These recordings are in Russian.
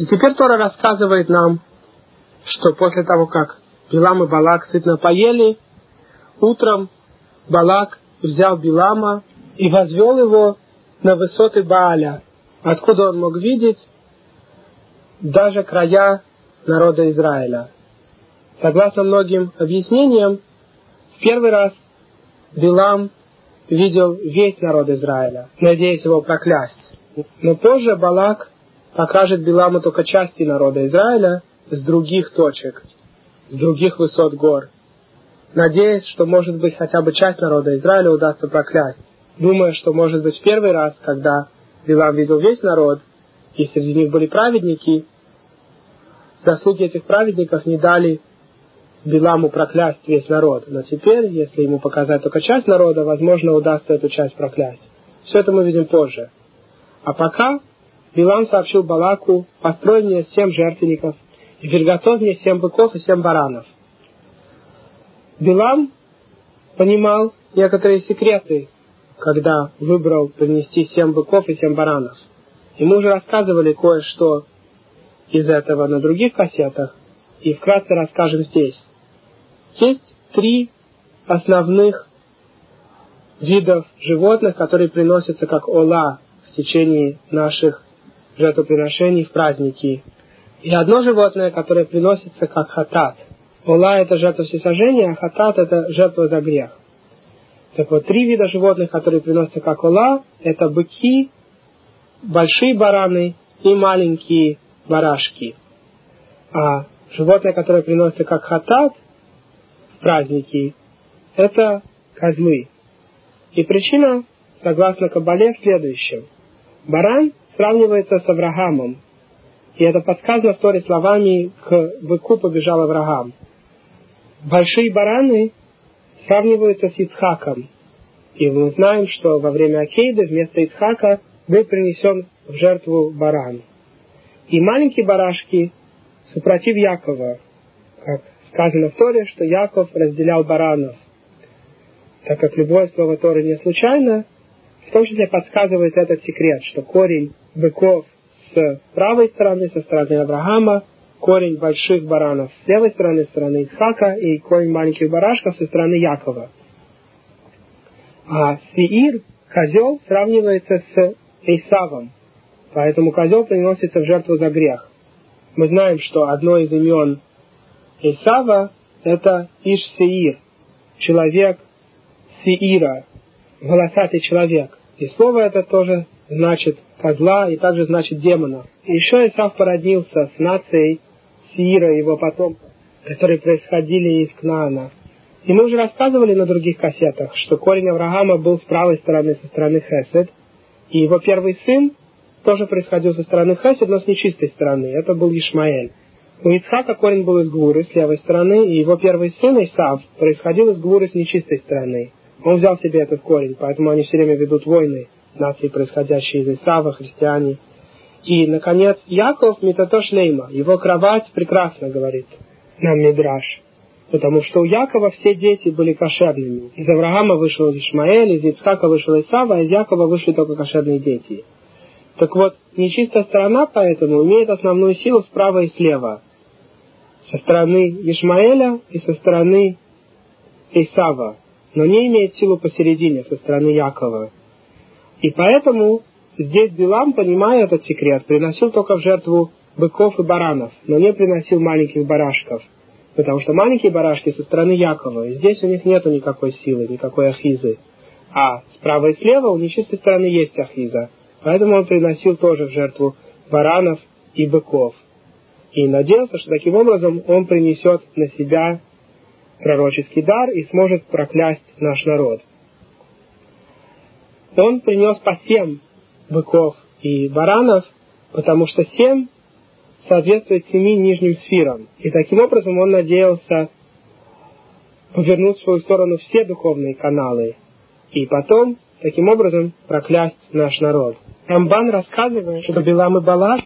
И теперь Тора рассказывает нам, что после того, как Билам и Балак сытно поели, утром Балак взял Билама и возвел его на высоты Бааля, откуда он мог видеть даже края народа Израиля. Согласно многим объяснениям, в первый раз Билам видел весь народ Израиля, надеясь его проклясть. Но позже Балак покажет Биламу только части народа Израиля с других точек, с других высот гор, надеясь, что, может быть, хотя бы часть народа Израиля удастся проклясть, думая, что, может быть, в первый раз, когда Билам видел весь народ, и среди них были праведники, заслуги этих праведников не дали Биламу проклясть весь народ. Но теперь, если ему показать только часть народа, возможно, удастся эту часть проклясть. Все это мы видим позже. А пока Билам сообщил Балаку, построй мне семь жертвенников, и приготовь мне семь быков и семь баранов. Билам понимал некоторые секреты, когда выбрал принести семь быков и семь баранов. И мы уже рассказывали кое-что из этого на других кассетах, и вкратце расскажем здесь. Есть три основных видов животных, которые приносятся как ола в течение наших жертвоприношений в праздники. И одно животное, которое приносится как хатат. Ола – это жертва всесожжения, а хатат – это жертва за грех. Так вот, три вида животных, которые приносятся как ола, это быки, большие бараны и маленькие барашки. А животное, которое приносится как хатат в праздники, это козлы. И причина, согласно Кабале, в следующем. Баран сравнивается с Авраамом. И это подсказано в Торе словами «к быку побежал Авраам». Большие бараны сравниваются с Ицхаком. И мы знаем, что во время Акейды вместо Ицхака был принесен в жертву баран. И маленькие барашки супротив Якова, как сказано в Торе, что Яков разделял баранов. Так как любое слово Торы не случайно, в том числе подсказывает этот секрет, что корень быков с правой стороны, со стороны Авраама, корень больших баранов с левой стороны, со стороны Исхака, и корень маленьких барашков со стороны Якова. А Сиир, козел, сравнивается с Исавом, поэтому козел приносится в жертву за грех. Мы знаем, что одно из имен Исава – это Иш-Сеир, человек Сиира, волосатый человек. И слово это тоже значит козла и также значит демона. Еще Исав породнился с нацией Сиира, его потомков, которые происходили из Кнаана. И мы уже рассказывали на других кассетах, что корень Авраама был с правой стороны, со стороны Хесед, и его первый сын тоже происходил со стороны Хесед, но с нечистой стороны. Это был Ишмаэль. У Ицхака корень был из Гуры, с левой стороны, и его первый сын Исав происходил из Гуры с нечистой стороны. Он взял себе этот корень, поэтому они все время ведут войны, нации, происходящие из Исава, христиане. И, наконец, Яков Метатош Лейма, его кровать прекрасно, говорит нам Мидраш. Потому что у Якова все дети были кошерными. Из Авраама вышел Ишмаэль, из Ицхака вышел Исава, а из Якова вышли только кошерные дети. Так вот, нечистая сторона поэтому имеет основную силу справа и слева со стороны Ишмаэля и со стороны Исава, но не имеет силу посередине, со стороны Якова. И поэтому здесь Билам, понимая этот секрет, приносил только в жертву быков и баранов, но не приносил маленьких барашков, потому что маленькие барашки со стороны Якова, и здесь у них нет никакой силы, никакой ахизы. А справа и слева у нечистой стороны есть ахиза, поэтому он приносил тоже в жертву баранов и быков и надеялся, что таким образом он принесет на себя пророческий дар и сможет проклясть наш народ. Он принес по семь быков и баранов, потому что семь соответствует семи нижним сферам. И таким образом он надеялся повернуть в свою сторону все духовные каналы и потом таким образом проклясть наш народ. Рамбан рассказывает, что Билам и Балак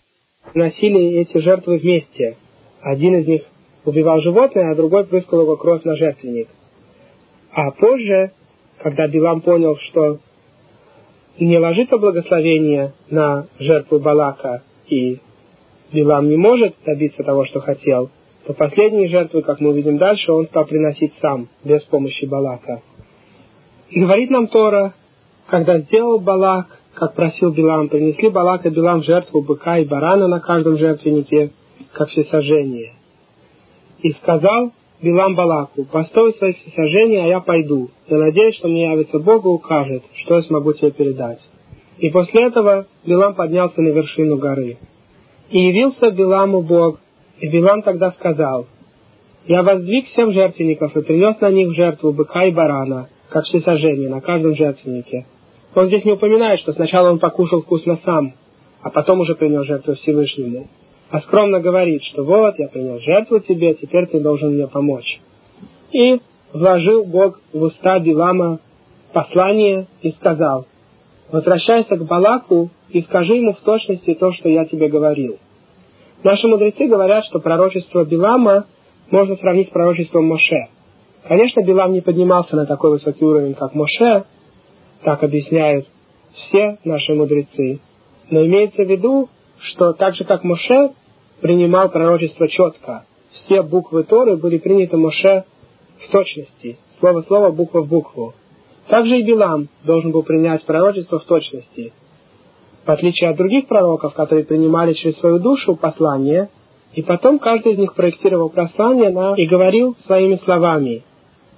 носили эти жертвы вместе. Один из них убивал животное, а другой прыскал его кровь на жертвенник. А позже, когда Билам понял, что не ложится благословение на жертву Балака, и Билам не может добиться того, что хотел, то последние жертвы, как мы увидим дальше, он стал приносить сам, без помощи Балака. И говорит нам Тора, когда сделал Балак, как просил Билам, принесли Балак и Билам жертву быка и барана на каждом жертвеннике, как всесожжение. И сказал Билам Балаку, постой свои всесожжения, а я пойду. Я надеюсь, что мне явится Бог и укажет, что я смогу тебе передать. И после этого Билам поднялся на вершину горы. И явился Биламу Бог, и Билам тогда сказал, «Я воздвиг семь жертвенников и принес на них жертву быка и барана, как всесожжение, на каждом жертвеннике». Он здесь не упоминает, что сначала он покушал вкусно сам, а потом уже принес жертву Всевышнему. А скромно говорит, что вот, я принес жертву тебе, теперь ты должен мне помочь. И вложил Бог в уста Билама послание и сказал, возвращайся к Балаку и скажи ему в точности то, что я тебе говорил. Наши мудрецы говорят, что пророчество Билама можно сравнить с пророчеством Моше. Конечно, Билам не поднимался на такой высокий уровень, как Моше, так объясняют все наши мудрецы. Но имеется в виду, что так же, как Моше принимал пророчество четко, все буквы Торы были приняты Моше в точности, слово в слово, буква в букву. Также и Билам должен был принять пророчество в точности. В отличие от других пророков, которые принимали через свою душу послание, и потом каждый из них проектировал послание на, и говорил своими словами.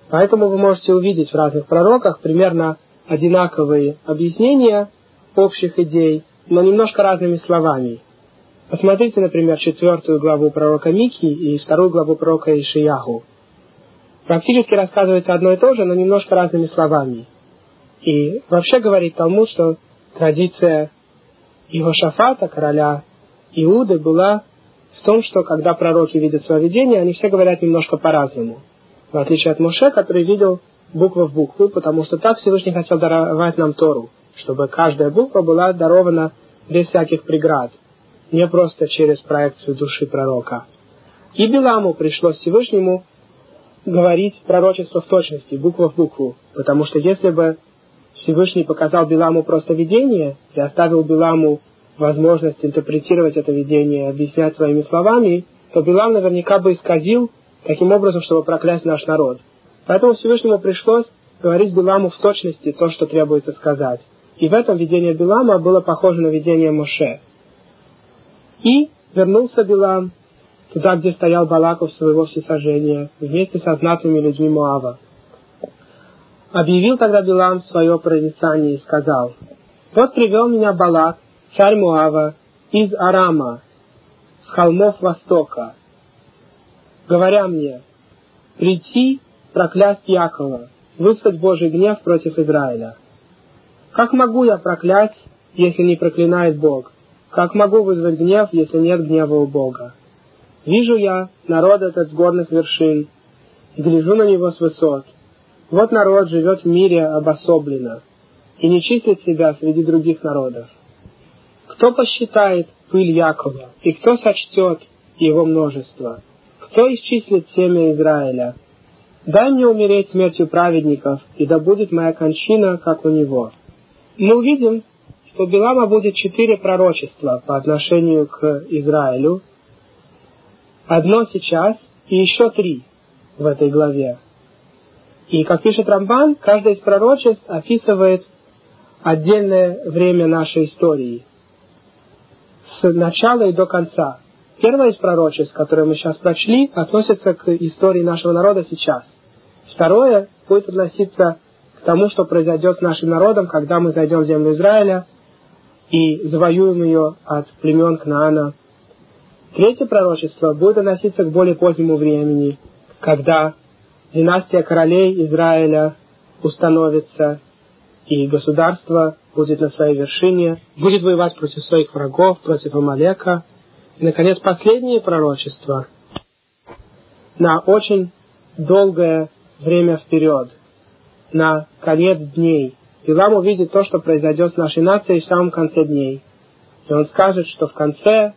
Поэтому вы можете увидеть в разных пророках примерно одинаковые объяснения общих идей, но немножко разными словами. Посмотрите, например, четвертую главу пророка Мики и вторую главу пророка Ишияху. Практически рассказывается одно и то же, но немножко разными словами. И вообще говорит Талмуд, что традиция Иошафата, короля Иуды, была в том, что когда пророки видят свое видение, они все говорят немножко по-разному. В отличие от Моше, который видел буква в букву, потому что так Всевышний хотел даровать нам Тору, чтобы каждая буква была дарована без всяких преград, не просто через проекцию души пророка. И Биламу пришлось Всевышнему говорить пророчество в точности, буква в букву, потому что если бы Всевышний показал Биламу просто видение и оставил Биламу возможность интерпретировать это видение, объяснять своими словами, то Билам наверняка бы исказил таким образом, чтобы проклясть наш народ. Поэтому Всевышнему пришлось говорить Биламу в точности то, что требуется сказать. И в этом видение Билама было похоже на видение Моше. И вернулся Билам туда, где стоял Балаков своего всесожжения, вместе со знатными людьми Моава. Объявил тогда Билам свое прорицание и сказал, «Вот привел меня Балак, царь Муава, из Арама, с холмов Востока, говоря мне, прийти проклясть Якова, вызвать Божий гнев против Израиля. Как могу я проклясть, если не проклинает Бог? Как могу вызвать гнев, если нет гнева у Бога? Вижу я народ этот с горных вершин, и гляжу на него с высот. Вот народ живет в мире обособленно, и не числит себя среди других народов. Кто посчитает пыль Якова, и кто сочтет его множество? Кто исчислит семя Израиля? Дай мне умереть смертью праведников, и да будет моя кончина, как у него. Мы увидим, что Билама будет четыре пророчества по отношению к Израилю. Одно сейчас и еще три в этой главе. И, как пишет Рамбан, каждое из пророчеств описывает отдельное время нашей истории. С начала и до конца. Первое из пророчеств, которое мы сейчас прочли, относится к истории нашего народа сейчас. Второе будет относиться тому, что произойдет с нашим народом, когда мы зайдем в землю Израиля и завоюем ее от племен Кнаана. Третье пророчество будет относиться к более позднему времени, когда династия королей Израиля установится, и государство будет на своей вершине, будет воевать против своих врагов, против Амалека. И, наконец, последнее пророчество на очень долгое время вперед, на конец дней. Билам увидит то, что произойдет с нашей нацией в самом конце дней. И он скажет, что в конце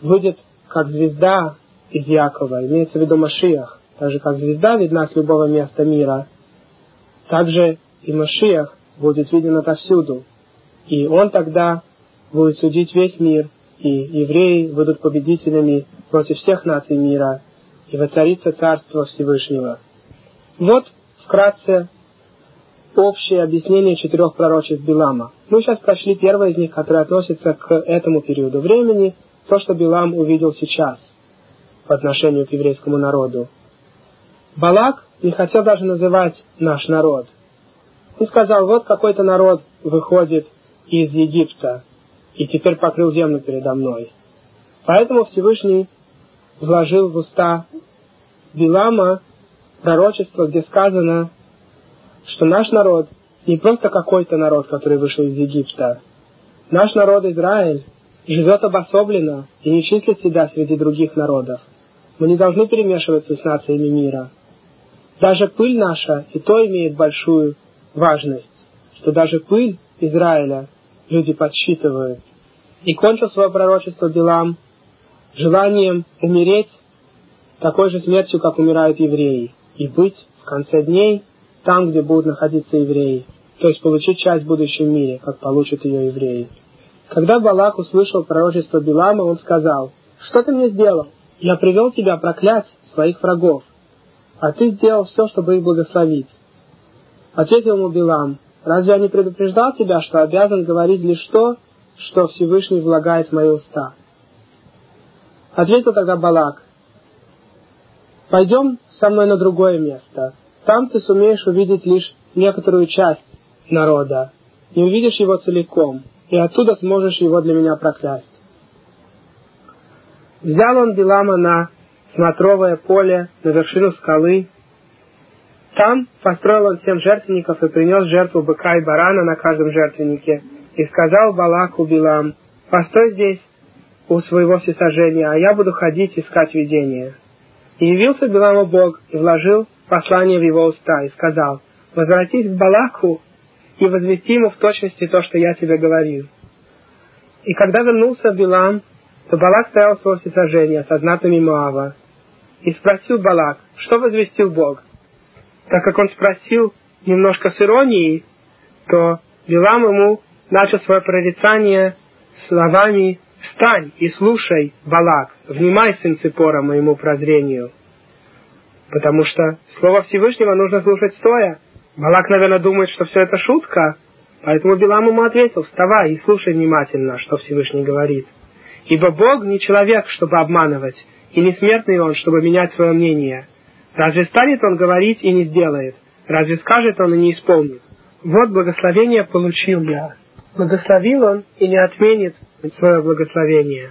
выйдет как звезда из Якова, имеется в виду Машиах, так же как звезда видна с любого места мира, также и Машиах будет виден отовсюду. И он тогда будет судить весь мир и евреи будут победителями против всех наций мира, и воцарится Царство Всевышнего. Вот вкратце общее объяснение четырех пророчеств Билама. Мы сейчас прошли первое из них, которое относится к этому периоду времени, то, что Билам увидел сейчас по отношению к еврейскому народу. Балак не хотел даже называть наш народ. Он сказал, вот какой-то народ выходит из Египта и теперь покрыл землю передо мной. Поэтому Всевышний вложил в уста Билама пророчество, где сказано, что наш народ не просто какой-то народ, который вышел из Египта. Наш народ Израиль живет обособленно и не числит себя среди других народов. Мы не должны перемешиваться с нациями мира. Даже пыль наша и то имеет большую важность, что даже пыль Израиля люди подсчитывают. И кончил свое пророчество Билам желанием умереть такой же смертью, как умирают евреи, и быть в конце дней там, где будут находиться евреи, то есть получить часть в будущем мире, как получат ее евреи. Когда Балак услышал пророчество Билама, он сказал, «Что ты мне сделал? Я привел тебя проклять своих врагов, а ты сделал все, чтобы их благословить». Ответил ему Билам, «Разве я не предупреждал тебя, что обязан говорить лишь то, что Всевышний влагает в мои уста?» Ответил тогда Балак, «Пойдем со мной на другое место. Там ты сумеешь увидеть лишь некоторую часть народа, не увидишь его целиком, и оттуда сможешь его для меня проклясть. Взял он Билама на смотровое поле, на вершину скалы. Там построил он семь жертвенников и принес жертву быка и барана на каждом жертвеннике. И сказал Балаку Билам, постой здесь у своего всесожжения, а я буду ходить искать видение. И явился Биламу Бог и вложил послание в его уста и сказал, возвратись к Балаку и возвести ему в точности то, что я тебе говорил. И когда вернулся Билам, то Балак стоял с всесожжения со знатными Моава. И спросил Балак, что возвестил Бог. Так как он спросил немножко с иронией, то Билам ему начал свое прорицание словами «Встань и слушай, Балак, внимай, сын Ципора, моему прозрению». Потому что Слово Всевышнего нужно слушать стоя. Балак, наверное, думает, что все это шутка, поэтому Билам ему ответил, вставай и слушай внимательно, что Всевышний говорит. Ибо Бог не человек, чтобы обманывать, и не смертный он, чтобы менять свое мнение. Разве станет он говорить и не сделает? Разве скажет он и не исполнит? Вот благословение получил я. Благословил он и не отменит свое благословение.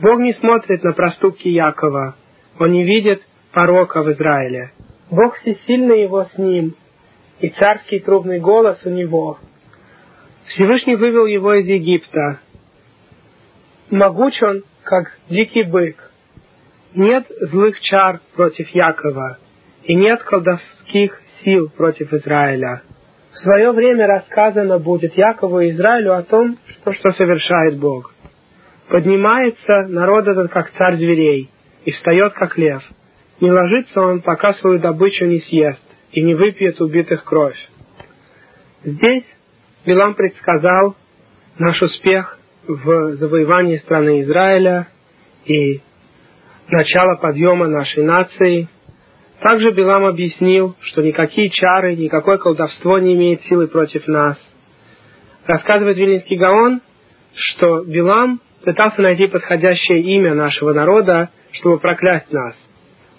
Бог не смотрит на проступки Якова. Он не видит порока в Израиле. Бог всесильный его с ним, и царский трубный голос у него. Всевышний вывел его из Египта. Могуч он, как дикий бык. Нет злых чар против Якова, и нет колдовских сил против Израиля. В свое время рассказано будет Якову и Израилю о том, что, что совершает Бог. Поднимается народ этот, как царь зверей, и встает, как лев. Не ложится он, пока свою добычу не съест, и не выпьет убитых кровь. Здесь Билам предсказал наш успех в завоевании страны Израиля и начало подъема нашей нации. Также Билам объяснил, что никакие чары, никакое колдовство не имеет силы против нас. Рассказывает Вильнинский Гаон, что Билам пытался найти подходящее имя нашего народа, чтобы проклясть нас.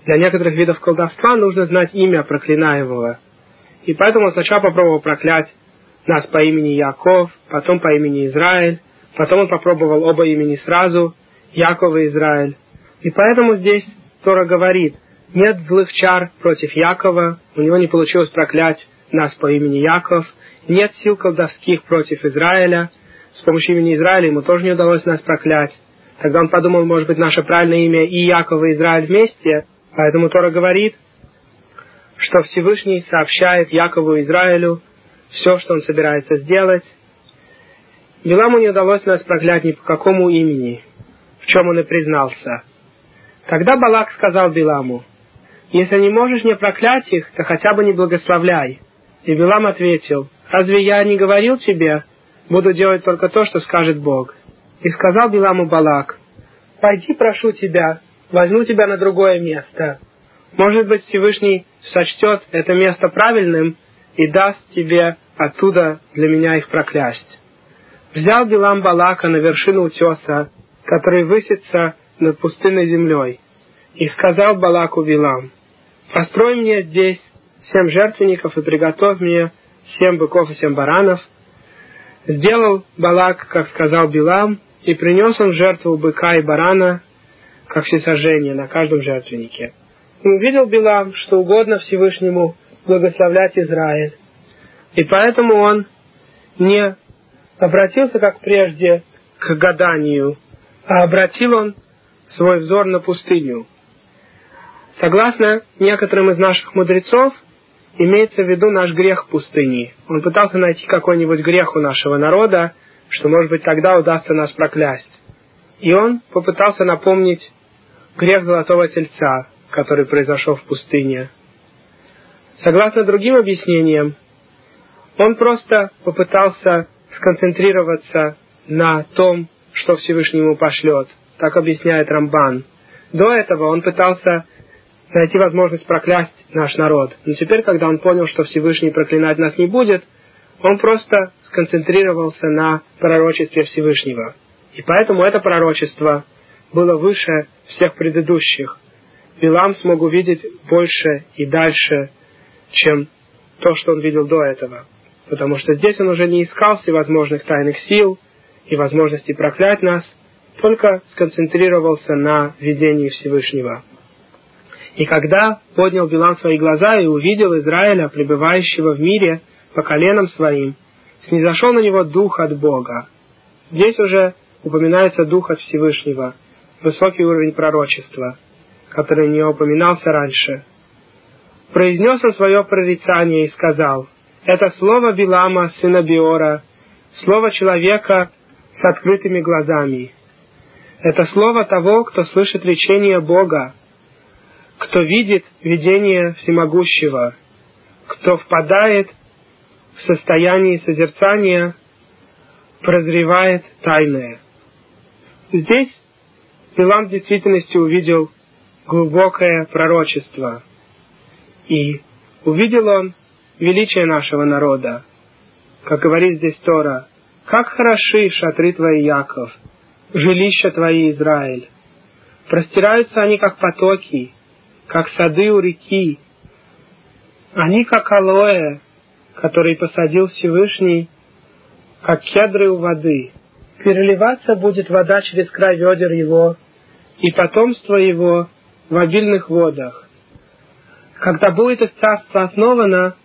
Для некоторых видов колдовства нужно знать имя проклинаемого. И поэтому он сначала попробовал проклять нас по имени Яков, потом по имени Израиль, потом он попробовал оба имени сразу, Яков и Израиль. И поэтому здесь Тора говорит, нет злых чар против Якова, у него не получилось проклять нас по имени Яков, нет сил колдовских против Израиля, с помощью имени Израиля ему тоже не удалось нас проклять. Тогда он подумал, может быть, наше правильное имя и Яков и Израиль вместе, Поэтому Тора говорит, что Всевышний сообщает Якову и Израилю все, что он собирается сделать. Биламу не удалось нас проклять ни по какому имени, в чем он и признался. Тогда Балак сказал Биламу, «Если не можешь не проклять их, то хотя бы не благословляй». И Билам ответил, «Разве я не говорил тебе, буду делать только то, что скажет Бог?» И сказал Биламу Балак, «Пойди, прошу тебя, возьму тебя на другое место. Может быть, Всевышний сочтет это место правильным и даст тебе оттуда для меня их проклясть». Взял Билам Балака на вершину утеса, который высится над пустынной землей, и сказал Балаку Билам, «Построй мне здесь семь жертвенников и приготовь мне семь быков и семь баранов». Сделал Балак, как сказал Билам, и принес он жертву быка и барана, как всесожжение на каждом жертвеннике. И увидел Билам, что угодно Всевышнему благословлять Израиль. И поэтому он не обратился, как прежде, к гаданию, а обратил он свой взор на пустыню. Согласно некоторым из наших мудрецов, имеется в виду наш грех пустыни. Он пытался найти какой-нибудь грех у нашего народа, что, может быть, тогда удастся нас проклясть. И он попытался напомнить грех золотого тельца, который произошел в пустыне. Согласно другим объяснениям, он просто попытался сконцентрироваться на том, что Всевышний ему пошлет. Так объясняет Рамбан. До этого он пытался найти возможность проклясть наш народ. Но теперь, когда он понял, что Всевышний проклинать нас не будет, он просто сконцентрировался на пророчестве Всевышнего. И поэтому это пророчество было выше всех предыдущих. Билам смог увидеть больше и дальше, чем то, что он видел до этого. Потому что здесь он уже не искал всевозможных тайных сил и возможностей проклять нас, только сконцентрировался на видении Всевышнего. И когда поднял Билам свои глаза и увидел Израиля, пребывающего в мире по коленам своим, снизошел на него дух от Бога. Здесь уже упоминается дух от Всевышнего, высокий уровень пророчества, который не упоминался раньше. Произнес он свое прорицание и сказал, это слово Билама, сына Биора, слово человека с открытыми глазами. Это слово того, кто слышит речение Бога, кто видит видение всемогущего, кто впадает в состояние созерцания, прозревает тайное. Здесь Билам в действительности увидел глубокое пророчество. И увидел он величие нашего народа. Как говорит здесь Тора, как хороши шатры твои, Яков, жилища твои, Израиль. Простираются они, как потоки, как сады у реки. Они, как алоэ, который посадил Всевышний, как кедры у воды. Переливаться будет вода через край ведер его, и потомство его в обильных водах. Когда будет их царство основано,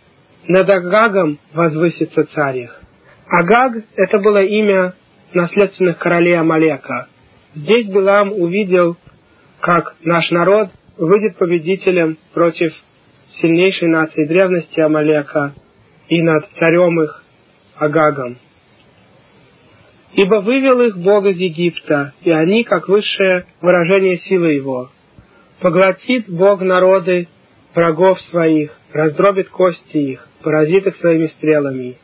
над Агагом возвысится царь их. Агаг – это было имя наследственных королей Амалека. Здесь Билам увидел, как наш народ выйдет победителем против сильнейшей нации древности Амалека и над царем их Агагом. Ибо вывел их Бог из Египта, и они, как высшее выражение силы Его. Поглотит Бог народы врагов своих, раздробит кости их, поразит их своими стрелами.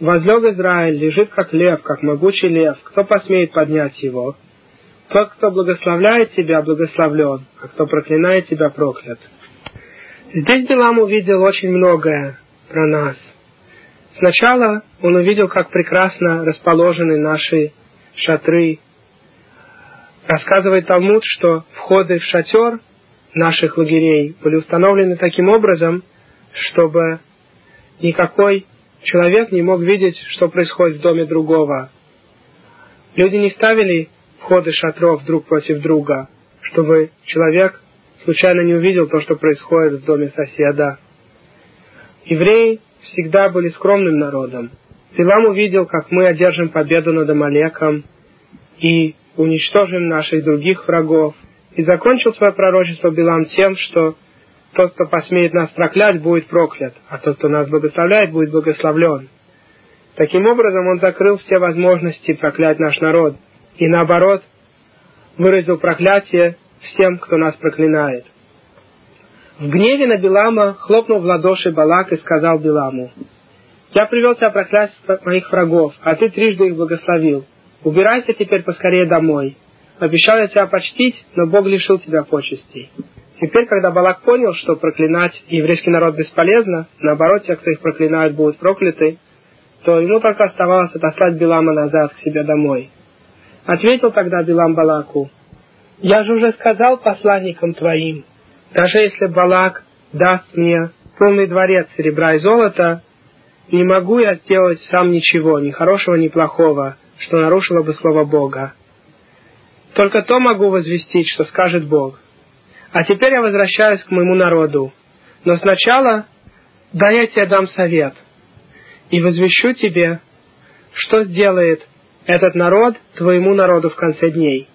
Возлег Израиль, лежит как лев, как могучий лев, кто посмеет поднять его? Тот, кто благословляет тебя, благословлен, а кто проклинает тебя, проклят. Здесь Билам увидел очень многое про нас. Сначала он увидел, как прекрасно расположены наши шатры. Рассказывает Талмуд, что входы в шатер наших лагерей были установлены таким образом, чтобы никакой человек не мог видеть, что происходит в доме другого. Люди не ставили входы шатров друг против друга, чтобы человек случайно не увидел то, что происходит в доме соседа. Евреи всегда были скромным народом. Пилам увидел, как мы одержим победу над Амалеком и уничтожим наших других врагов. И закончил свое пророчество Билам тем, что тот, кто посмеет нас проклять, будет проклят, а тот, кто нас благословляет, будет благословлен. Таким образом, он закрыл все возможности проклять наш народ, и наоборот, выразил проклятие всем, кто нас проклинает. В гневе на Билама хлопнул в ладоши Балак и сказал Биламу, «Я привел тебя проклясть моих врагов, а ты трижды их благословил. убирайся теперь поскорее домой. Обещал я тебя почтить, но Бог лишил тебя почестей. Теперь, когда Балак понял, что проклинать еврейский народ бесполезно, наоборот, те, кто их проклинают, будут прокляты, то ему только оставалось отослать Билама назад к себе домой. Ответил тогда Билам Балаку, «Я же уже сказал посланникам твоим, даже если Балак даст мне полный дворец серебра и золота, не могу я сделать сам ничего, ни хорошего, ни плохого, что нарушило бы слово Бога. Только то могу возвестить, что скажет Бог. А теперь я возвращаюсь к моему народу. Но сначала дай я тебе дам совет и возвещу тебе, что сделает этот народ твоему народу в конце дней.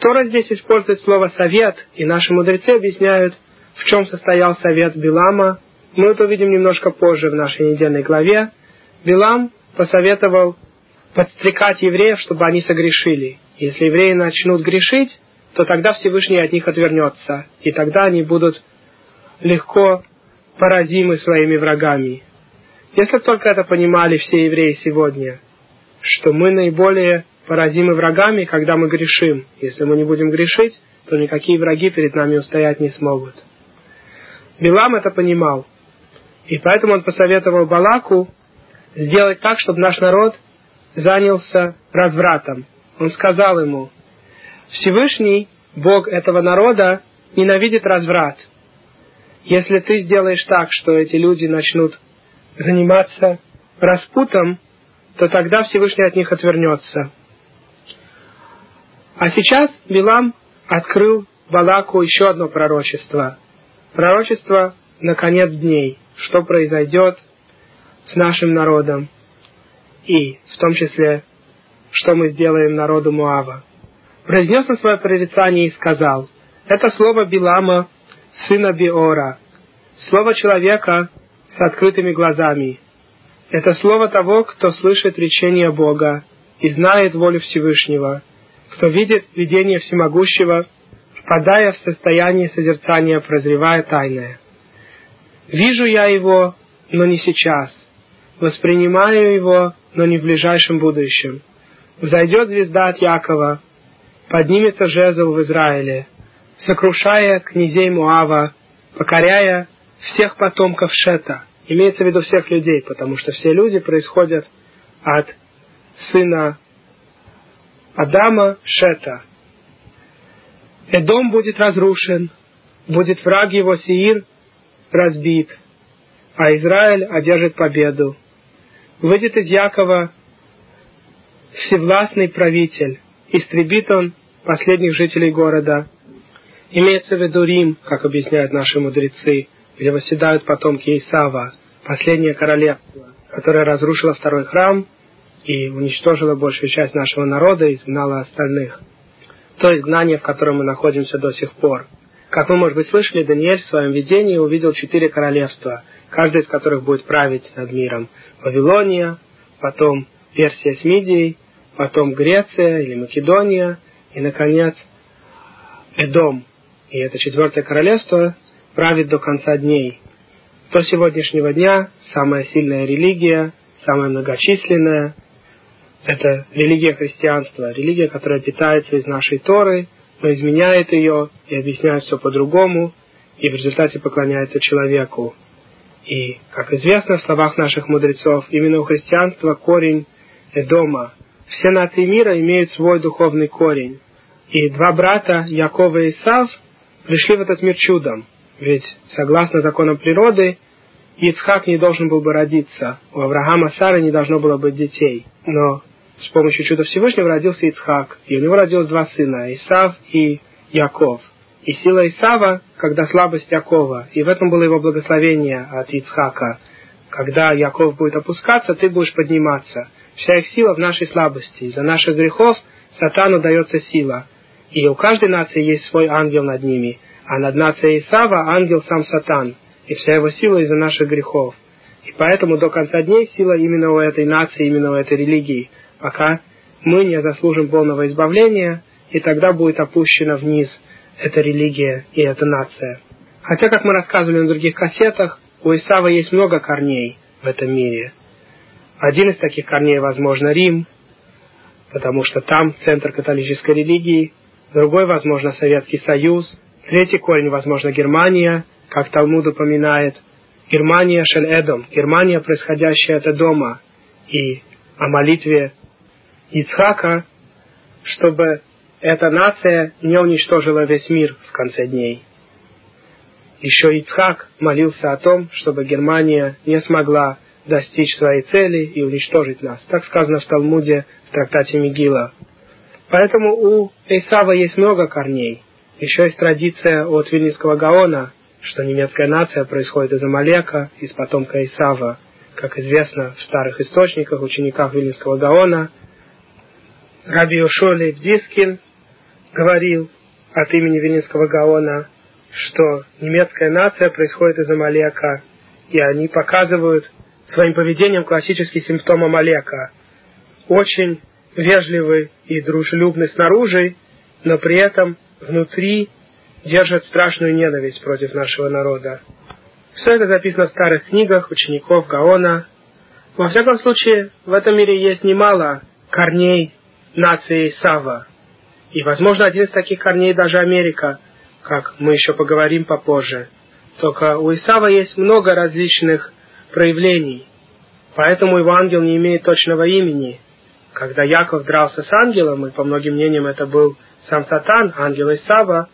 Тора здесь использует слово «совет», и наши мудрецы объясняют, в чем состоял совет Билама. Мы это увидим немножко позже в нашей недельной главе. Билам посоветовал подстрекать евреев, чтобы они согрешили. Если евреи начнут грешить, то тогда Всевышний от них отвернется, и тогда они будут легко поразимы своими врагами. Если бы только это понимали все евреи сегодня, что мы наиболее поразимы врагами, когда мы грешим. Если мы не будем грешить, то никакие враги перед нами устоять не смогут. Билам это понимал. И поэтому он посоветовал Балаку сделать так, чтобы наш народ занялся развратом. Он сказал ему, Всевышний, Бог этого народа, ненавидит разврат. Если ты сделаешь так, что эти люди начнут заниматься распутом, то тогда Всевышний от них отвернется. А сейчас Билам открыл Балаку еще одно пророчество. Пророчество на конец дней, что произойдет с нашим народом. И в том числе, что мы сделаем народу Муава. Произнес он свое прорицание и сказал, это слово Билама, сына Биора, слово человека с открытыми глазами. Это слово того, кто слышит речение Бога и знает волю Всевышнего, кто видит видение Всемогущего, впадая в состояние созерцания, прозревая тайное. Вижу я его, но не сейчас. Воспринимаю его, но не в ближайшем будущем. Взойдет звезда от Якова, поднимется жезл в Израиле, сокрушая князей Муава, покоряя всех потомков Шета. Имеется в виду всех людей, потому что все люди происходят от сына Адама Шета. Эдом будет разрушен, будет враг его Сиир разбит, а Израиль одержит победу. Выйдет из Якова всевластный правитель, истребит он последних жителей города. Имеется в виду Рим, как объясняют наши мудрецы, где восседают потомки Исава, последнее королевство, которое разрушило второй храм и уничтожило большую часть нашего народа и изгнало остальных. То изгнание, в котором мы находимся до сих пор. Как вы, может быть, слышали, Даниэль в своем видении увидел четыре королевства, каждое из которых будет править над миром. Вавилония, потом Персия с Мидией, потом Греция или Македония, и, наконец, Эдом. И это четвертое королевство правит до конца дней. До сегодняшнего дня самая сильная религия, самая многочисленная, это религия христианства, религия, которая питается из нашей Торы, но изменяет ее и объясняет все по-другому, и в результате поклоняется человеку. И, как известно в словах наших мудрецов, именно у христианства корень Эдома. Все нации мира имеют свой духовный корень. И два брата, Якова и Исав, пришли в этот мир чудом. Ведь, согласно законам природы, Ицхак не должен был бы родиться. У Авраама Сары не должно было быть детей. Но с помощью чуда Всевышнего родился Ицхак. И у него родилось два сына, Исав и Яков. И сила Исава, когда слабость Якова. И в этом было его благословение от Ицхака. Когда Яков будет опускаться, ты будешь подниматься. Вся их сила в нашей слабости. Из-за наших грехов сатану дается сила. И у каждой нации есть свой ангел над ними. А над нацией Исава ангел сам сатан. И вся его сила из-за наших грехов. И поэтому до конца дней сила именно у этой нации, именно у этой религии. Пока мы не заслужим полного избавления, и тогда будет опущена вниз эта религия и эта нация. Хотя, как мы рассказывали на других кассетах, у Исава есть много корней в этом мире. Один из таких корней, возможно, Рим, потому что там центр католической религии, другой, возможно, Советский Союз, третий корень, возможно, Германия, как Талмуд упоминает, Германия Шель-Эдом, Германия, происходящая от дома, и о молитве Ицхака, чтобы эта нация не уничтожила весь мир в конце дней. Еще Ицхак молился о том, чтобы Германия не смогла достичь своей цели и уничтожить нас. Так сказано в Талмуде в трактате Мигила. Поэтому у Исава есть много корней. Еще есть традиция от Вильнинского Гаона, что немецкая нация происходит из Амалека, из потомка Исава. Как известно в старых источниках, учениках Вильнинского Гаона, Раби Ушоли Дискин говорил от имени Вильнинского Гаона, что немецкая нация происходит из Амалека, и они показывают своим поведением классический симптом Амалека. Очень вежливый и дружелюбный снаружи, но при этом внутри держат страшную ненависть против нашего народа. Все это записано в старых книгах учеников Гаона. Во всяком случае, в этом мире есть немало корней нации Сава. И, возможно, один из таких корней даже Америка, как мы еще поговорим попозже. Только у Исава есть много различных проявлений. Поэтому его ангел не имеет точного имени. Когда Яков дрался с ангелом, и по многим мнениям это был сам Сатан, ангел Исава,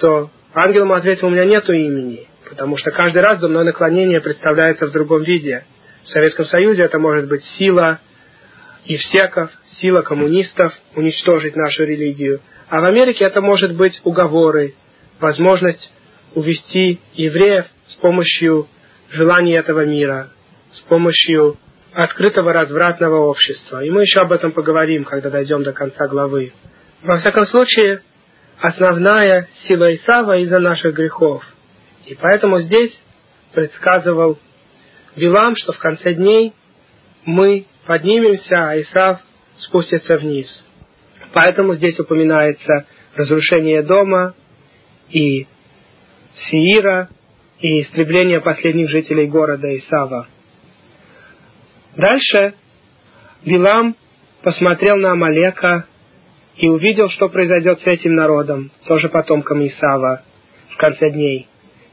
то ангел ему ответил, у меня нету имени, потому что каждый раз дурное наклонение представляется в другом виде. В Советском Союзе это может быть сила евсеков, сила коммунистов уничтожить нашу религию. А в Америке это может быть уговоры, возможность увести евреев с помощью желаний этого мира, с помощью открытого развратного общества. И мы еще об этом поговорим, когда дойдем до конца главы. Во всяком случае, основная сила Исава из-за наших грехов. И поэтому здесь предсказывал Билам, что в конце дней мы поднимемся, а Исав спустится вниз. Поэтому здесь упоминается разрушение дома и Сиира, и истребление последних жителей города Исава. Дальше Билам посмотрел на Амалека и увидел, что произойдет с этим народом, тоже потомком Исава, в конце дней.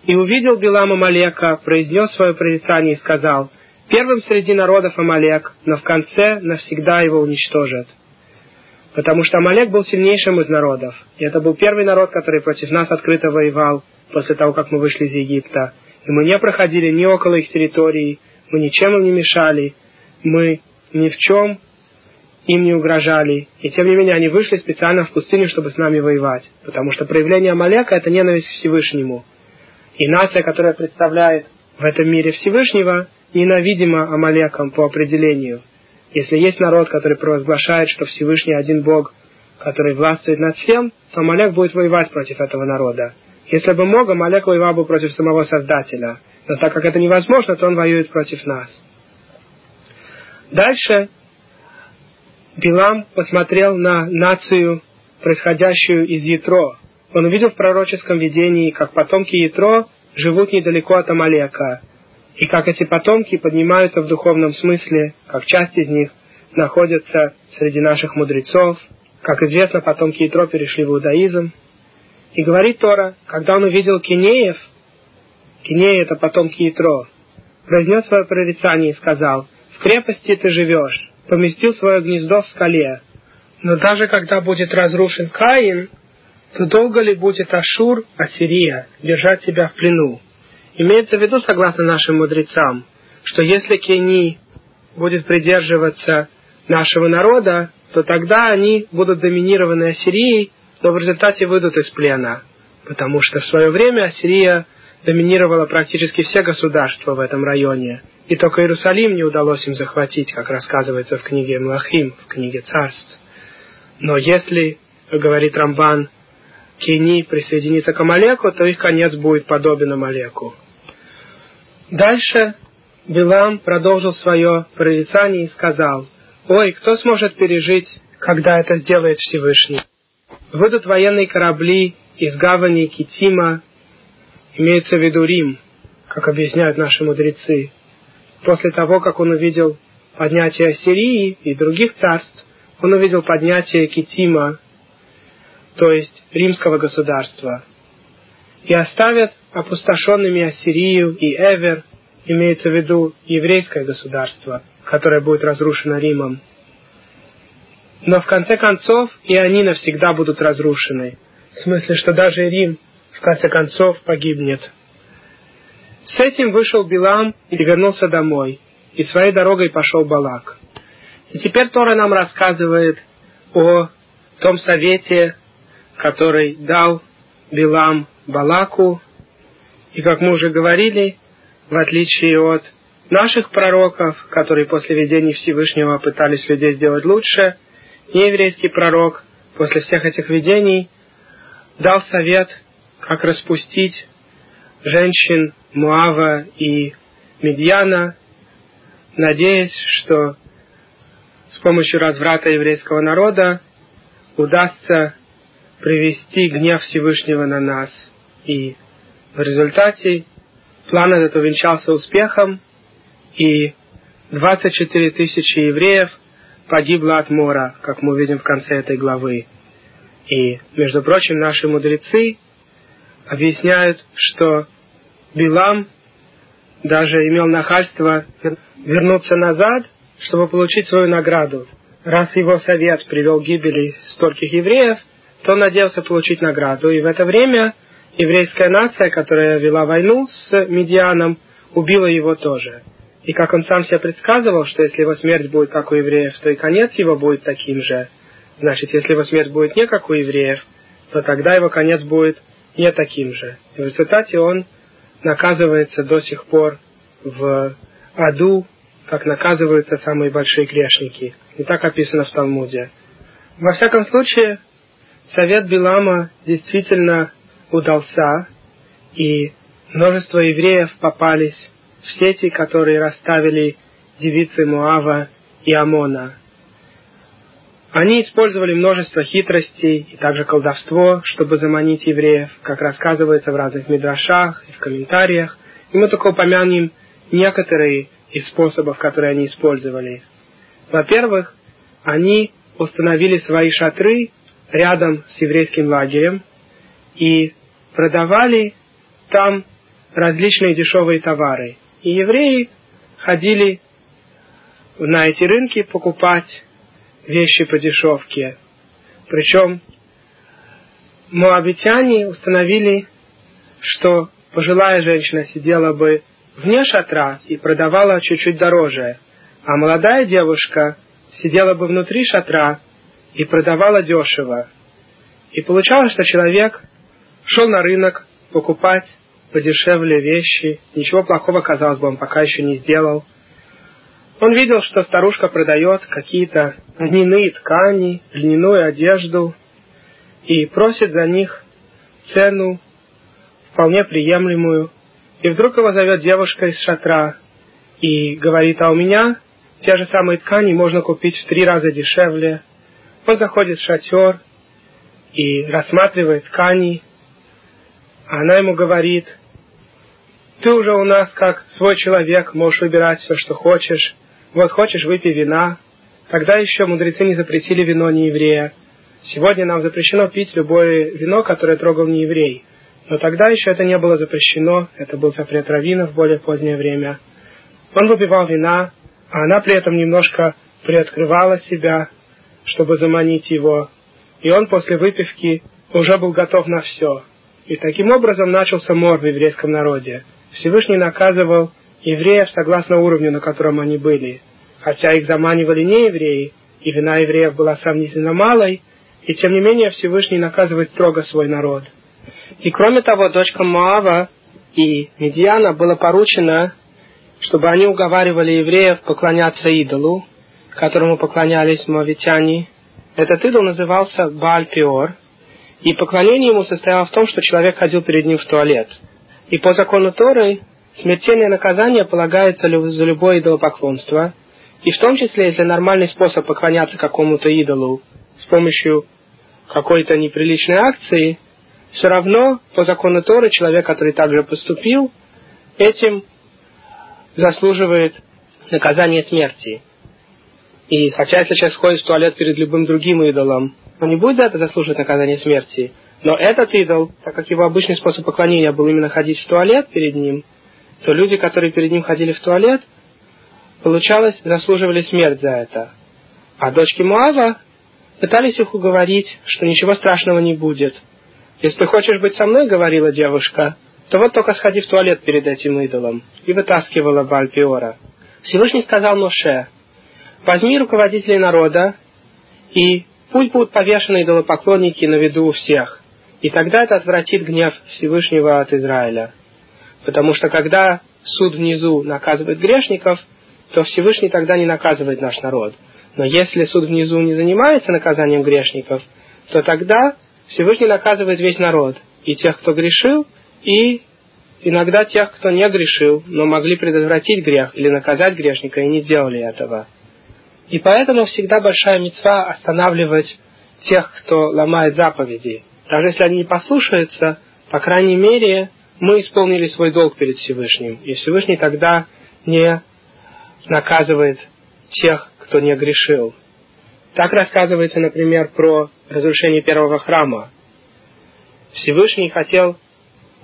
И увидел Билам Амалека, произнес свое прорицание и сказал, «Первым среди народов Амалек, но в конце навсегда его уничтожат». Потому что Амалек был сильнейшим из народов. И это был первый народ, который против нас открыто воевал после того, как мы вышли из Египта. И мы не проходили ни около их территории, мы ничем им не мешали, мы ни в чем им не угрожали. И тем не менее они вышли специально в пустыню, чтобы с нами воевать. Потому что проявление Амалека – это ненависть к Всевышнему. И нация, которая представляет в этом мире Всевышнего, ненавидима Амалеком по определению. Если есть народ, который провозглашает, что Всевышний один Бог, который властвует над всем, то Амалек будет воевать против этого народа. Если бы мог, Амалек воевал бы против самого Создателя. Но так как это невозможно, то он воюет против нас. Дальше Билам посмотрел на нацию, происходящую из Ятро. Он увидел в пророческом видении, как потомки Ятро живут недалеко от Амалека, и как эти потомки поднимаются в духовном смысле, как часть из них находится среди наших мудрецов. Как известно, потомки Ятро перешли в иудаизм. И говорит Тора, когда он увидел Кинеев, Кинеи это потомки Ятро, произнес свое прорицание и сказал, «В крепости ты живешь, поместил свое гнездо в скале. Но даже когда будет разрушен Каин, то долго ли будет Ашур, Ассирия, держать себя в плену? Имеется в виду, согласно нашим мудрецам, что если Кени будет придерживаться нашего народа, то тогда они будут доминированы Ассирией, но в результате выйдут из плена. Потому что в свое время Ассирия доминировала практически все государства в этом районе. И только Иерусалим не удалось им захватить, как рассказывается в книге Млахим, в книге Царств. Но если, говорит Рамбан, Кени присоединится к Амалеку, то их конец будет подобен Амалеку. Дальше Билам продолжил свое прорицание и сказал, «Ой, кто сможет пережить, когда это сделает Всевышний? Выйдут военные корабли из гавани Китима, имеется в виду Рим, как объясняют наши мудрецы. После того, как он увидел поднятие Ассирии и других царств, он увидел поднятие Китима, то есть римского государства, и оставят опустошенными Ассирию и Эвер, имеется в виду еврейское государство, которое будет разрушено Римом. Но в конце концов и они навсегда будут разрушены. В смысле, что даже Рим в конце концов погибнет. С этим вышел Билам и вернулся домой, и своей дорогой пошел Балак. И теперь Тора нам рассказывает о том совете, который дал Билам Балаку. И как мы уже говорили, в отличие от наших пророков, которые после видений Всевышнего пытались людей сделать лучше, нееврейский пророк после всех этих видений дал совет, как распустить женщин Муава и Медьяна, надеясь, что с помощью разврата еврейского народа удастся привести гнев Всевышнего на нас. И в результате план этот увенчался успехом, и 24 тысячи евреев погибло от мора, как мы увидим в конце этой главы. И, между прочим, наши мудрецы объясняют, что Билам даже имел нахальство вернуться назад, чтобы получить свою награду. Раз его совет привел к гибели стольких евреев, то он надеялся получить награду. И в это время еврейская нация, которая вела войну с Медианом, убила его тоже. И как он сам себе предсказывал, что если его смерть будет как у евреев, то и конец его будет таким же. Значит, если его смерть будет не как у евреев, то тогда его конец будет не таким же. И в результате он наказывается до сих пор в аду, как наказываются самые большие грешники. И так описано в Талмуде. Во всяком случае, совет Билама действительно удался, и множество евреев попались в сети, которые расставили девицы Муава и Амона. Они использовали множество хитростей и также колдовство, чтобы заманить евреев, как рассказывается в разных мидрашах и в комментариях. И мы только упомянем некоторые из способов, которые они использовали. Во-первых, они установили свои шатры рядом с еврейским лагерем и продавали там различные дешевые товары. И евреи ходили на эти рынки покупать вещи по дешевке. Причем моабитяне установили, что пожилая женщина сидела бы вне шатра и продавала чуть-чуть дороже, а молодая девушка сидела бы внутри шатра и продавала дешево. И получалось, что человек шел на рынок покупать подешевле вещи, ничего плохого, казалось бы, он пока еще не сделал. Он видел, что старушка продает какие-то льняные ткани, льняную одежду и просит за них цену вполне приемлемую. И вдруг его зовет девушка из шатра и говорит, а у меня те же самые ткани можно купить в три раза дешевле. Он заходит в шатер и рассматривает ткани, а она ему говорит, ты уже у нас как свой человек, можешь выбирать все, что хочешь. Вот хочешь, выпей вина. Тогда еще мудрецы не запретили вино не еврея. Сегодня нам запрещено пить любое вино, которое трогал не еврей. Но тогда еще это не было запрещено, это был запрет раввинов в более позднее время. Он выпивал вина, а она при этом немножко приоткрывала себя, чтобы заманить его. И он после выпивки уже был готов на все. И таким образом начался мор в еврейском народе. Всевышний наказывал евреев согласно уровню, на котором они были. Хотя их заманивали не евреи, и вина евреев была сравнительно малой, и тем не менее Всевышний наказывает строго свой народ. И кроме того, дочкам Моава и Медиана было поручено, чтобы они уговаривали евреев поклоняться идолу, которому поклонялись моавитяне. Этот идол назывался Бааль-Пиор, и поклонение ему состояло в том, что человек ходил перед ним в туалет. И по закону Торы Смертельное наказание полагается за любое идолопоклонство, и в том числе, если нормальный способ поклоняться какому-то идолу с помощью какой-то неприличной акции, все равно по закону Торы человек, который также поступил, этим заслуживает наказания смерти. И хотя если человек сходит в туалет перед любым другим идолом, он не будет за это заслуживать наказание смерти. Но этот идол, так как его обычный способ поклонения был именно ходить в туалет перед ним, то люди, которые перед ним ходили в туалет, получалось, заслуживали смерть за это. А дочки Муава пытались их уговорить, что ничего страшного не будет. Если хочешь быть со мной, говорила девушка, то вот только сходи в туалет перед этим идолом. И вытаскивала Бальпиора. Всевышний сказал Моше, возьми руководителей народа, и пусть будут повешены идолопоклонники на виду у всех. И тогда это отвратит гнев Всевышнего от Израиля. Потому что когда суд внизу наказывает грешников, то Всевышний тогда не наказывает наш народ. Но если суд внизу не занимается наказанием грешников, то тогда Всевышний наказывает весь народ. И тех, кто грешил, и иногда тех, кто не грешил, но могли предотвратить грех или наказать грешника и не делали этого. И поэтому всегда большая мецва останавливать тех, кто ломает заповеди. Даже если они не послушаются, по крайней мере, мы исполнили свой долг перед Всевышним. И Всевышний тогда не наказывает тех, кто не грешил. Так рассказывается, например, про разрушение первого храма. Всевышний хотел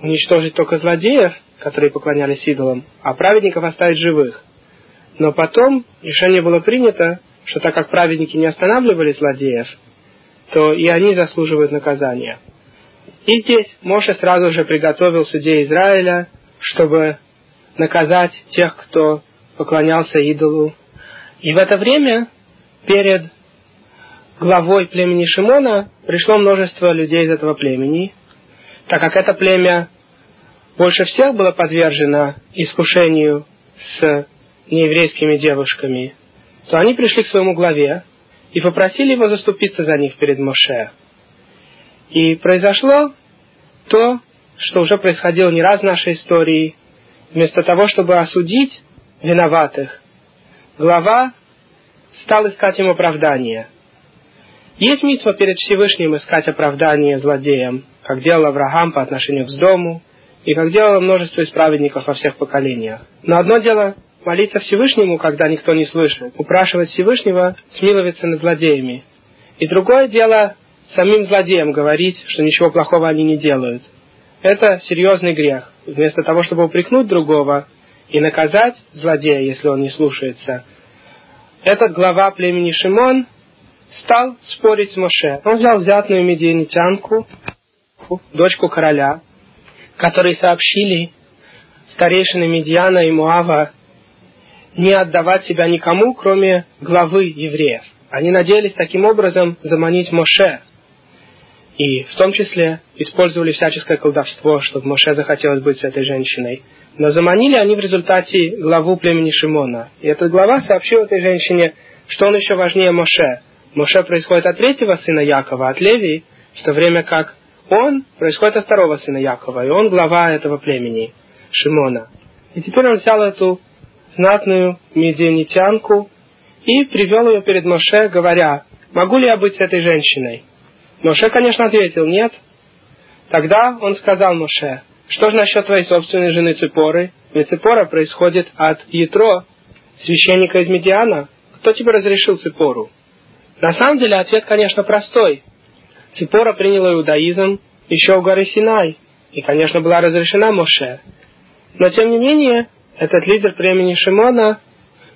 уничтожить только злодеев, которые поклонялись идолам, а праведников оставить живых. Но потом решение было принято, что так как праведники не останавливали злодеев, то и они заслуживают наказания. И здесь Моше сразу же приготовил судей Израиля, чтобы наказать тех, кто поклонялся идолу. И в это время перед главой племени Шимона пришло множество людей из этого племени, так как это племя больше всех было подвержено искушению с нееврейскими девушками, то они пришли к своему главе и попросили его заступиться за них перед Моше. И произошло то, что уже происходило не раз в нашей истории. Вместо того, чтобы осудить виноватых, глава стал искать им оправдание. Есть митва перед Всевышним искать оправдание злодеям, как делал Авраам по отношению к дому, и как делало множество исправедников во всех поколениях. Но одно дело молиться Всевышнему, когда никто не слышит, упрашивать Всевышнего смиловаться над злодеями. И другое дело самим злодеям говорить, что ничего плохого они не делают. Это серьезный грех. Вместо того, чтобы упрекнуть другого и наказать злодея, если он не слушается, этот глава племени Шимон стал спорить с Моше. Он взял взятную медианитянку, дочку короля, которые сообщили старейшины Медиана и Муава не отдавать себя никому, кроме главы евреев. Они надеялись таким образом заманить Моше. И в том числе использовали всяческое колдовство, чтобы Моше захотелось быть с этой женщиной. Но заманили они в результате главу племени Шимона. И эта глава сообщила этой женщине, что он еще важнее Моше. Моше происходит от третьего сына Якова, от Левии, в то время как он происходит от второго сына Якова, и он глава этого племени, Шимона. И теперь он взял эту знатную медианитянку и привел ее перед Моше, говоря, могу ли я быть с этой женщиной? Моше, конечно, ответил, нет. Тогда он сказал Моше, что же насчет твоей собственной жены Ципоры? Ведь Ципора происходит от Ятро, священника из Медиана. Кто тебе разрешил Ципору? На самом деле ответ, конечно, простой. Ципора приняла иудаизм еще у горы Синай, и, конечно, была разрешена Моше. Но, тем не менее, этот лидер племени Шимона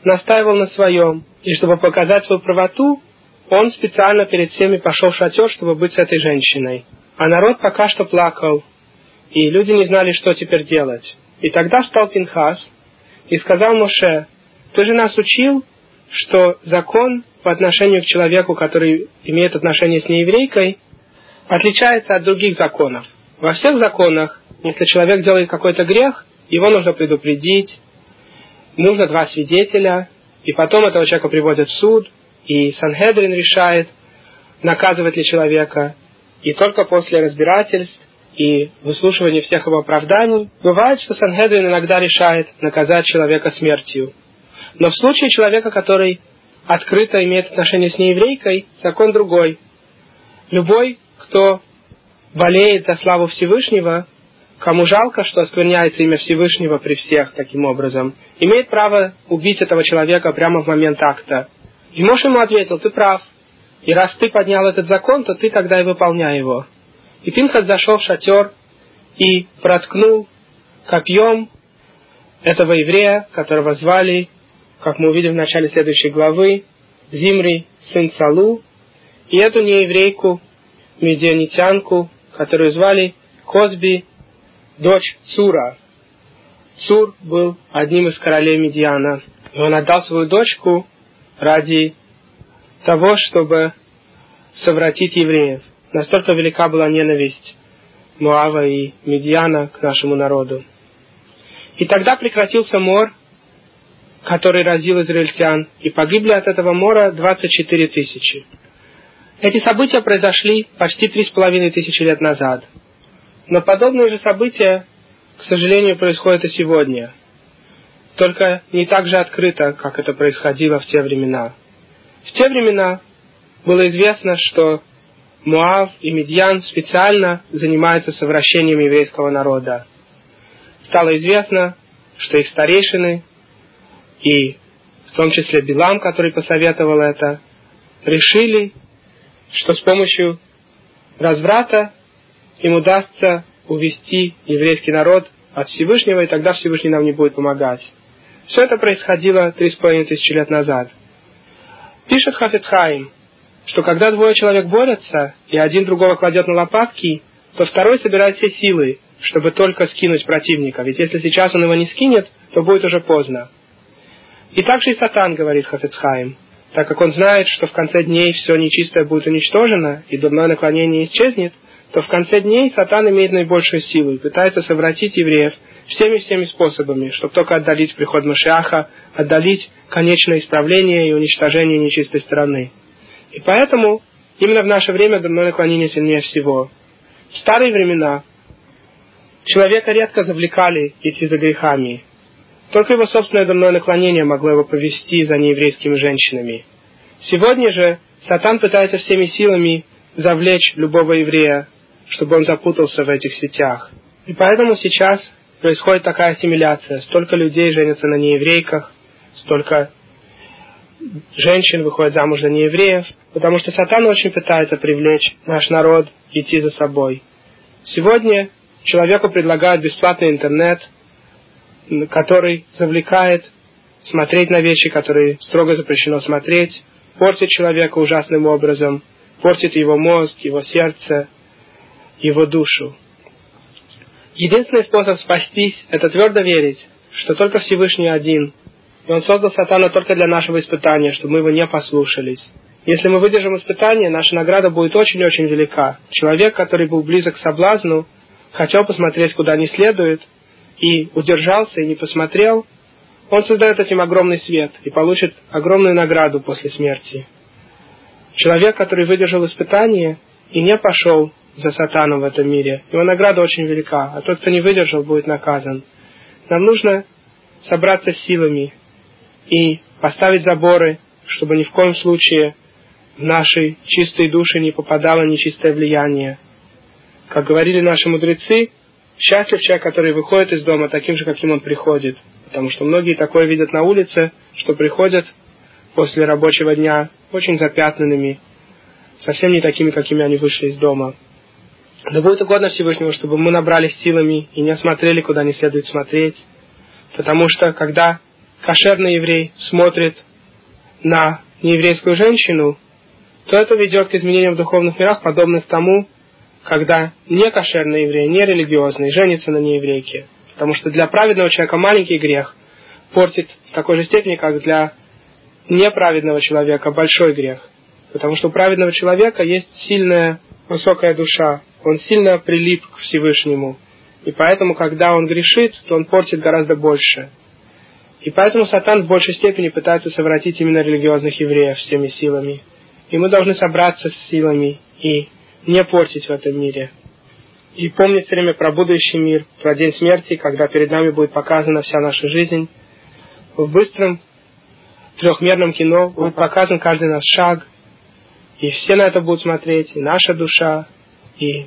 настаивал на своем, и чтобы показать свою правоту, он специально перед всеми пошел в шатер, чтобы быть с этой женщиной. А народ пока что плакал, и люди не знали, что теперь делать. И тогда встал Пинхас и сказал Моше, ты же нас учил, что закон по отношению к человеку, который имеет отношение с нееврейкой, отличается от других законов. Во всех законах, если человек делает какой-то грех, его нужно предупредить, нужно два свидетеля, и потом этого человека приводят в суд, и Санхедрин решает, наказывать ли человека, и только после разбирательств и выслушивания всех его оправданий, бывает, что Санхедрин иногда решает наказать человека смертью. Но в случае человека, который открыто имеет отношение с нееврейкой, закон другой. Любой, кто болеет за славу Всевышнего, кому жалко, что оскверняется имя Всевышнего при всех таким образом, имеет право убить этого человека прямо в момент акта. И Моше ему ответил, ты прав. И раз ты поднял этот закон, то ты тогда и выполняй его. И Пинхас зашел в шатер и проткнул копьем этого еврея, которого звали, как мы увидим в начале следующей главы, Зимри, сын Салу, и эту нееврейку, медианитянку, которую звали Козби, дочь Цура. Цур был одним из королей Медиана. И он отдал свою дочку ради того, чтобы совратить евреев. Настолько велика была ненависть Муава и Медиана к нашему народу. И тогда прекратился мор, который разил израильтян, и погибли от этого мора 24 тысячи. Эти события произошли почти три с половиной тысячи лет назад. Но подобные же события, к сожалению, происходят и сегодня. Только не так же открыто, как это происходило в те времена. В те времена было известно, что Муав и Медьян специально занимаются совращением еврейского народа. Стало известно, что их старейшины и в том числе Билам, который посоветовал это, решили что с помощью разврата им удастся увести еврейский народ от Всевышнего, и тогда Всевышний нам не будет помогать. Все это происходило три с половиной тысячи лет назад. Пишет Хафицхайм, что когда двое человек борются, и один другого кладет на лопатки, то второй собирает все силы, чтобы только скинуть противника. Ведь если сейчас он его не скинет, то будет уже поздно. И также и Сатан, говорит Хафицхайм так как он знает, что в конце дней все нечистое будет уничтожено, и дурное наклонение исчезнет, то в конце дней Сатан имеет наибольшую силу и пытается совратить евреев всеми-всеми способами, чтобы только отдалить приход Машиаха, отдалить конечное исправление и уничтожение нечистой стороны. И поэтому именно в наше время дурное наклонение сильнее всего. В старые времена человека редко завлекали идти за грехами, только его собственное дурное наклонение могло его повести за нееврейскими женщинами. Сегодня же Сатан пытается всеми силами завлечь любого еврея, чтобы он запутался в этих сетях. И поэтому сейчас происходит такая ассимиляция. Столько людей женятся на нееврейках, столько женщин выходят замуж за неевреев, потому что Сатан очень пытается привлечь наш народ идти за собой. Сегодня человеку предлагают бесплатный интернет – который завлекает смотреть на вещи, которые строго запрещено смотреть, портит человека ужасным образом, портит его мозг, его сердце, его душу. Единственный способ спастись – это твердо верить, что только Всевышний один, и Он создал сатана только для нашего испытания, чтобы мы его не послушались. Если мы выдержим испытание, наша награда будет очень-очень велика. Человек, который был близок к соблазну, хотел посмотреть, куда не следует, и удержался и не посмотрел, он создает этим огромный свет и получит огромную награду после смерти. Человек, который выдержал испытание и не пошел за сатаном в этом мире, его награда очень велика, а тот, кто не выдержал, будет наказан. Нам нужно собраться силами и поставить заборы, чтобы ни в коем случае в наши чистые души не попадало нечистое влияние. Как говорили наши мудрецы, Счастлив человек, который выходит из дома таким же, каким он приходит. Потому что многие такое видят на улице, что приходят после рабочего дня очень запятнанными, совсем не такими, какими они вышли из дома. Да будет угодно Всевышнему, чтобы мы набрались силами и не осмотрели, куда не следует смотреть. Потому что, когда кошерный еврей смотрит на нееврейскую женщину, то это ведет к изменениям в духовных мирах, подобных тому, когда не кошерный еврей, не религиозный женится на нееврейке. Потому что для праведного человека маленький грех портит в такой же степени, как для неправедного человека большой грех. Потому что у праведного человека есть сильная, высокая душа. Он сильно прилип к Всевышнему. И поэтому, когда он грешит, то он портит гораздо больше. И поэтому Сатан в большей степени пытается совратить именно религиозных евреев всеми силами. И мы должны собраться с силами и не портить в этом мире. И помнить все время про будущий мир, про день смерти, когда перед нами будет показана вся наша жизнь. В быстром трехмерном кино будет показан каждый наш шаг. И все на это будут смотреть, и наша душа, и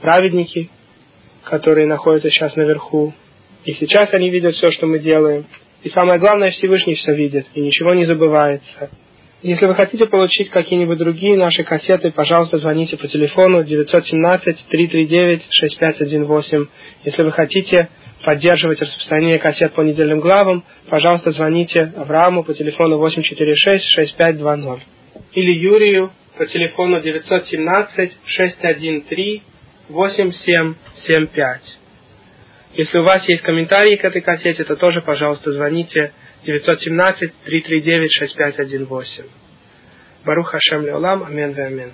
праведники, которые находятся сейчас наверху. И сейчас они видят все, что мы делаем. И самое главное, Всевышний все видит, и ничего не забывается. Если вы хотите получить какие-нибудь другие наши кассеты, пожалуйста, звоните по телефону 917-339-6518. Если вы хотите поддерживать распространение кассет по недельным главам, пожалуйста, звоните Аврааму по телефону 846-6520. Или Юрию по телефону 917-613-8775. Если у вас есть комментарии к этой кассете, то тоже, пожалуйста, звоните 917-339-6518. Барух Хашем Леолам. Амин. Амин.